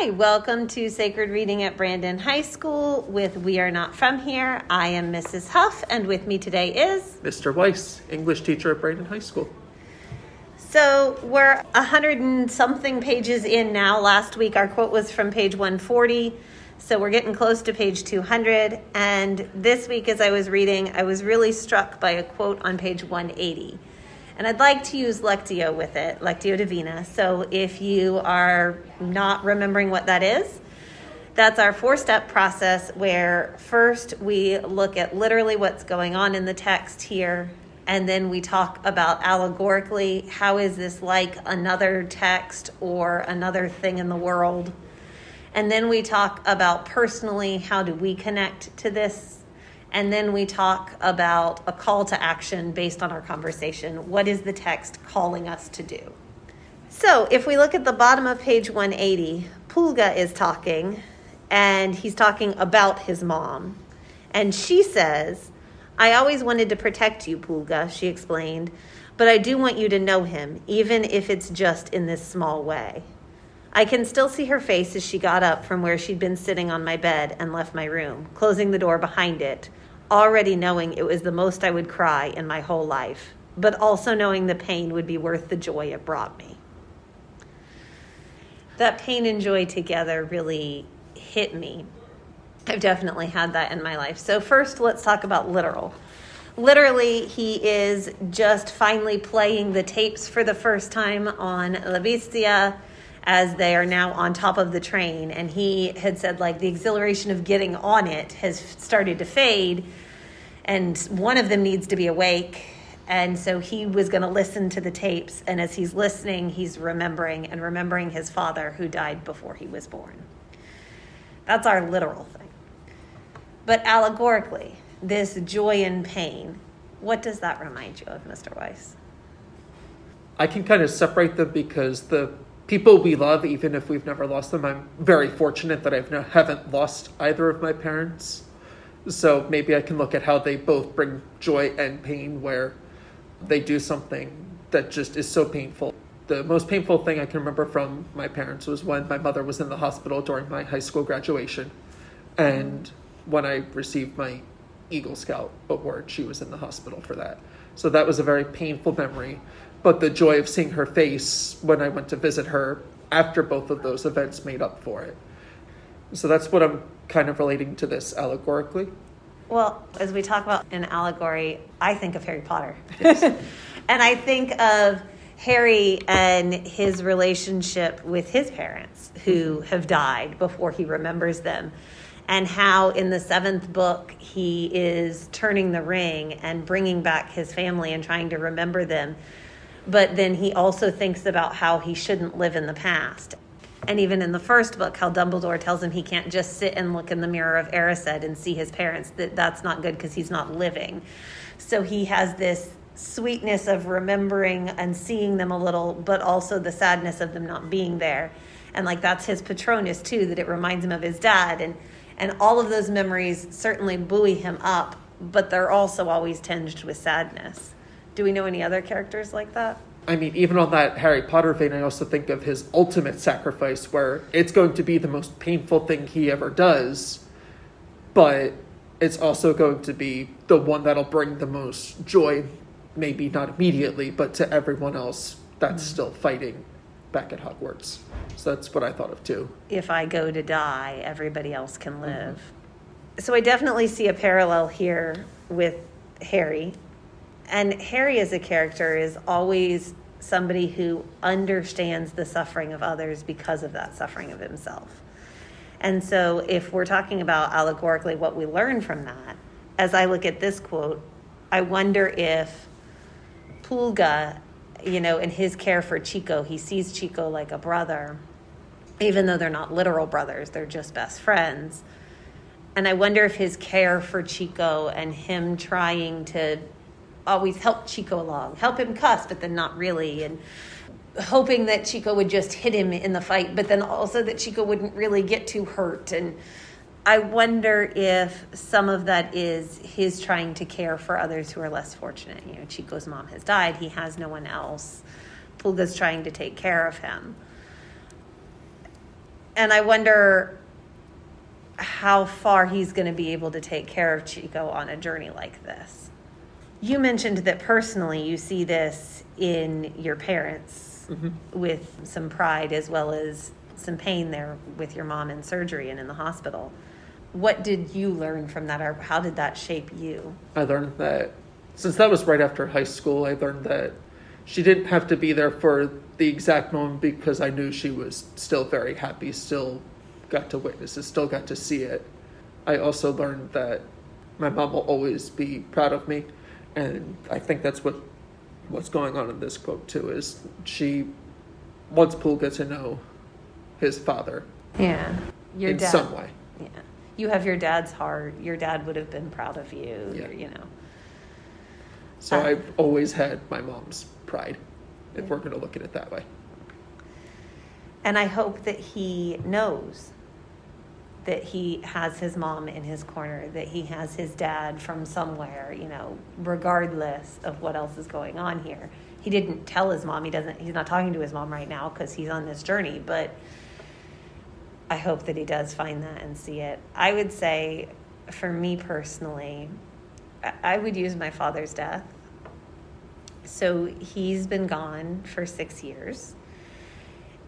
Hi, welcome to Sacred Reading at Brandon High School with We Are Not From Here. I am Mrs. Huff, and with me today is. Mr. Weiss, English teacher at Brandon High School. So we're a hundred and something pages in now. Last week our quote was from page 140. So we're getting close to page 200. And this week, as I was reading, I was really struck by a quote on page 180. And I'd like to use Lectio with it, Lectio Divina. So if you are not remembering what that is, that's our four step process where first we look at literally what's going on in the text here, and then we talk about allegorically how is this like another text or another thing in the world. And then we talk about personally how do we connect to this and then we talk about a call to action based on our conversation. What is the text calling us to do? So, if we look at the bottom of page 180, Pulga is talking, and he's talking about his mom. And she says, I always wanted to protect you, Pulga, she explained, but I do want you to know him, even if it's just in this small way. I can still see her face as she got up from where she'd been sitting on my bed and left my room, closing the door behind it, already knowing it was the most I would cry in my whole life, but also knowing the pain would be worth the joy it brought me. That pain and joy together really hit me. I've definitely had that in my life. So, first, let's talk about literal. Literally, he is just finally playing the tapes for the first time on La Bestia as they are now on top of the train. And he had said, like, the exhilaration of getting on it has started to fade, and one of them needs to be awake. And so he was going to listen to the tapes. And as he's listening, he's remembering and remembering his father who died before he was born. That's our literal thing. But allegorically, this joy and pain, what does that remind you of, Mr. Weiss? I can kind of separate them because the people we love, even if we've never lost them. I'm very fortunate that I no, haven't lost either of my parents. So maybe I can look at how they both bring joy and pain, where they do something that just is so painful. The most painful thing I can remember from my parents was when my mother was in the hospital during my high school graduation. And when I received my Eagle Scout award, she was in the hospital for that. So that was a very painful memory but the joy of seeing her face when I went to visit her after both of those events made up for it. So that's what I'm kind of relating to this allegorically. Well, as we talk about an allegory, I think of Harry Potter. Yes. and I think of Harry and his relationship with his parents who mm-hmm. have died before he remembers them. And how in the seventh book he is turning the ring and bringing back his family and trying to remember them but then he also thinks about how he shouldn't live in the past. And even in the first book, how Dumbledore tells him he can't just sit and look in the mirror of Erised and see his parents, that that's not good because he's not living. So he has this sweetness of remembering and seeing them a little, but also the sadness of them not being there. And like that's his Patronus too, that it reminds him of his dad. And and all of those memories certainly buoy him up, but they're also always tinged with sadness. Do we know any other characters like that? I mean, even on that Harry Potter vein, I also think of his ultimate sacrifice, where it's going to be the most painful thing he ever does, but it's also going to be the one that'll bring the most joy, maybe not immediately, but to everyone else that's mm-hmm. still fighting back at Hogwarts. So that's what I thought of too. If I go to die, everybody else can live. Mm-hmm. So I definitely see a parallel here with Harry and Harry as a character is always somebody who understands the suffering of others because of that suffering of himself. And so, if we're talking about allegorically what we learn from that, as I look at this quote, I wonder if Pulga, you know, in his care for Chico, he sees Chico like a brother, even though they're not literal brothers, they're just best friends. And I wonder if his care for Chico and him trying to always help Chico along, help him cuss, but then not really, and hoping that Chico would just hit him in the fight, but then also that Chico wouldn't really get too hurt. And I wonder if some of that is his trying to care for others who are less fortunate. You know, Chico's mom has died, he has no one else. Pulga's trying to take care of him. and I wonder how far he's going to be able to take care of Chico on a journey like this. You mentioned that personally you see this in your parents Mm-hmm. with some pride as well as some pain there with your mom in surgery and in the hospital. What did you learn from that, or how did that shape you? I learned that since that was right after high school, I learned that she didn't have to be there for the exact moment because I knew she was still very happy, still got to witness it, still got to see it. I also learned that my mom will always be proud of me, and I think that's what what's going on in this quote too. Is she wants Pulga to know his father Yeah, your in dad. some way. Yeah, you have your dad's heart. Your dad would have been proud of you. Yeah. You know. So. I've always had my mom's pride, if we're going to look at it that way. And I hope that he knows that he has his mom in his corner, that he has his dad from somewhere, you know, regardless of what else is going on here. He didn't tell his mom, he doesn't, he's not talking to his mom right now because he's on this journey, but I hope that he does find that and see it. I would say, for me personally, I- would use my father's death. So he's been gone for six years.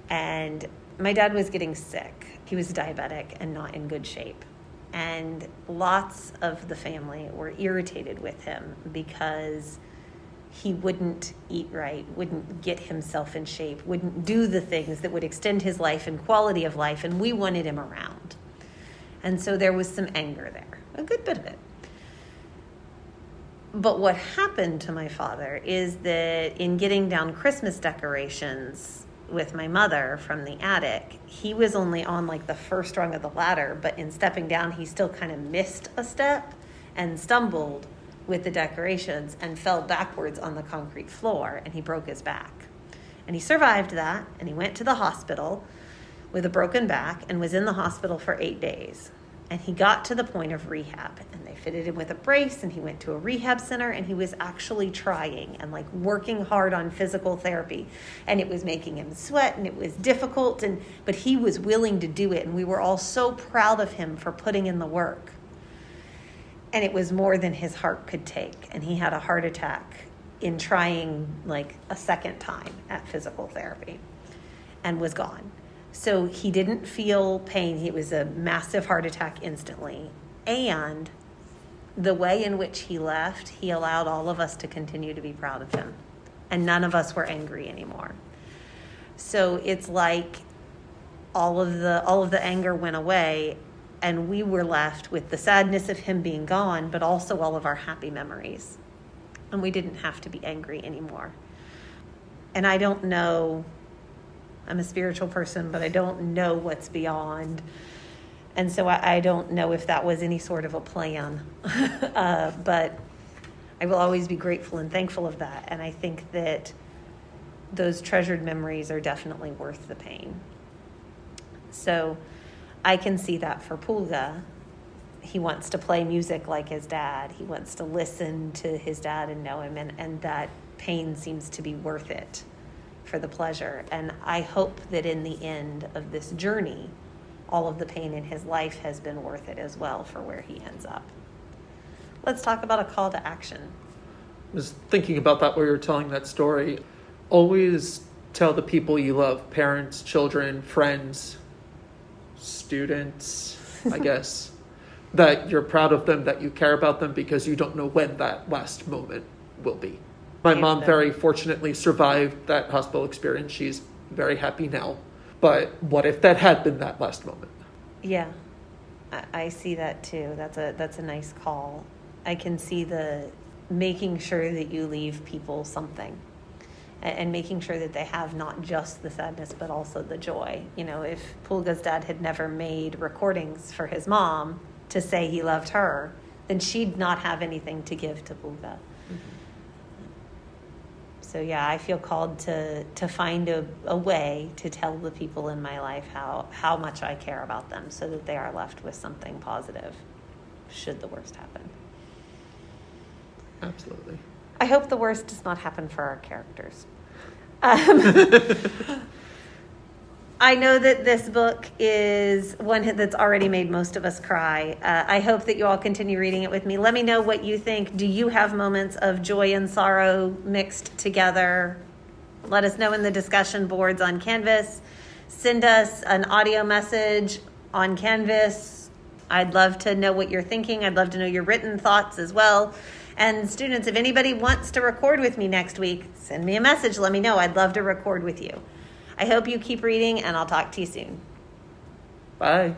And my dad was getting sick. He was diabetic and not in good shape. And lots of the family were irritated with him because he wouldn't eat right, wouldn't get himself in shape, wouldn't do the things that would extend his life and quality of life. And we wanted him around. And so there was some anger there, a good bit of it. But what happened to my father is that in getting down Christmas decorations with my mother from the attic, he was only on like the first rung of the ladder, but in stepping down, he still kind of missed a step and stumbled with the decorations and fell backwards on the concrete floor and he broke his back. And he survived that and he went to the hospital with a broken back and was in the hospital for eight days. And he got to the point of rehab and they fitted him with a brace and he went to a rehab center and he was actually trying and like working hard on physical therapy. And it was making him sweat and it was difficult and but he was willing to do it and we were all so proud of him for putting in the work. And it was more than his heart could take and he had a heart attack in trying like a second time at physical therapy and was gone. So he didn't feel pain. It was a massive heart attack instantly. And the way in which he left, he allowed all of us to continue to be proud of him. And none of us were angry anymore. So it's like all of the all of the anger went away and we were left with the sadness of him being gone, but also all of our happy memories. And we didn't have to be angry anymore. And I don't know I'm a spiritual person, but I don't know what's beyond. And so I, I don't know if that was any sort of a plan. uh, but I will always be grateful and thankful of that. And I think that those treasured memories are definitely worth the pain. So I can see that for Pulga. He wants to play music like his dad. He wants to listen to his dad and know him, and, and that pain seems to be worth it for the pleasure. And I hope that in the end of this journey, all of the pain in his life has been worth it as well for where he ends up. Let's talk about a call to action. I was thinking about that while you were telling that story. Always tell the people you love parents, children, friends, students, I guess that you're proud of them, that you care about them because you don't know when that last moment will be. My mom them- very fortunately survived that hospital experience. She's very happy now. But what if that had been that last moment? Yeah, I, I see that too. That's a that's a nice call. I can see the making sure that you leave people something, and, making sure that they have not just the sadness but also the joy. You know, if Pulga's dad had never made recordings for his mom to say he loved her, then she'd not have anything to give to Pulga. Mm-hmm. So yeah, I feel called to to find a, a way to tell the people in my life how how much I care about them, so that they are left with something positive, should the worst happen. Absolutely. I hope the worst does not happen for our characters. Um, I know that this book is one that's already made most of us cry. Uh, I hope that you all continue reading it with me. Let me know what you think. Do you have moments of joy and sorrow mixed together? Let us know in the discussion boards on Canvas. Send us an audio message on Canvas. I'd love to know what you're thinking. I'd love to know your written thoughts as well. And students, if anybody wants to record with me next week, send me a message. Let me know. I'd love to record with you. I hope you keep reading, and I'll talk to you soon. Bye.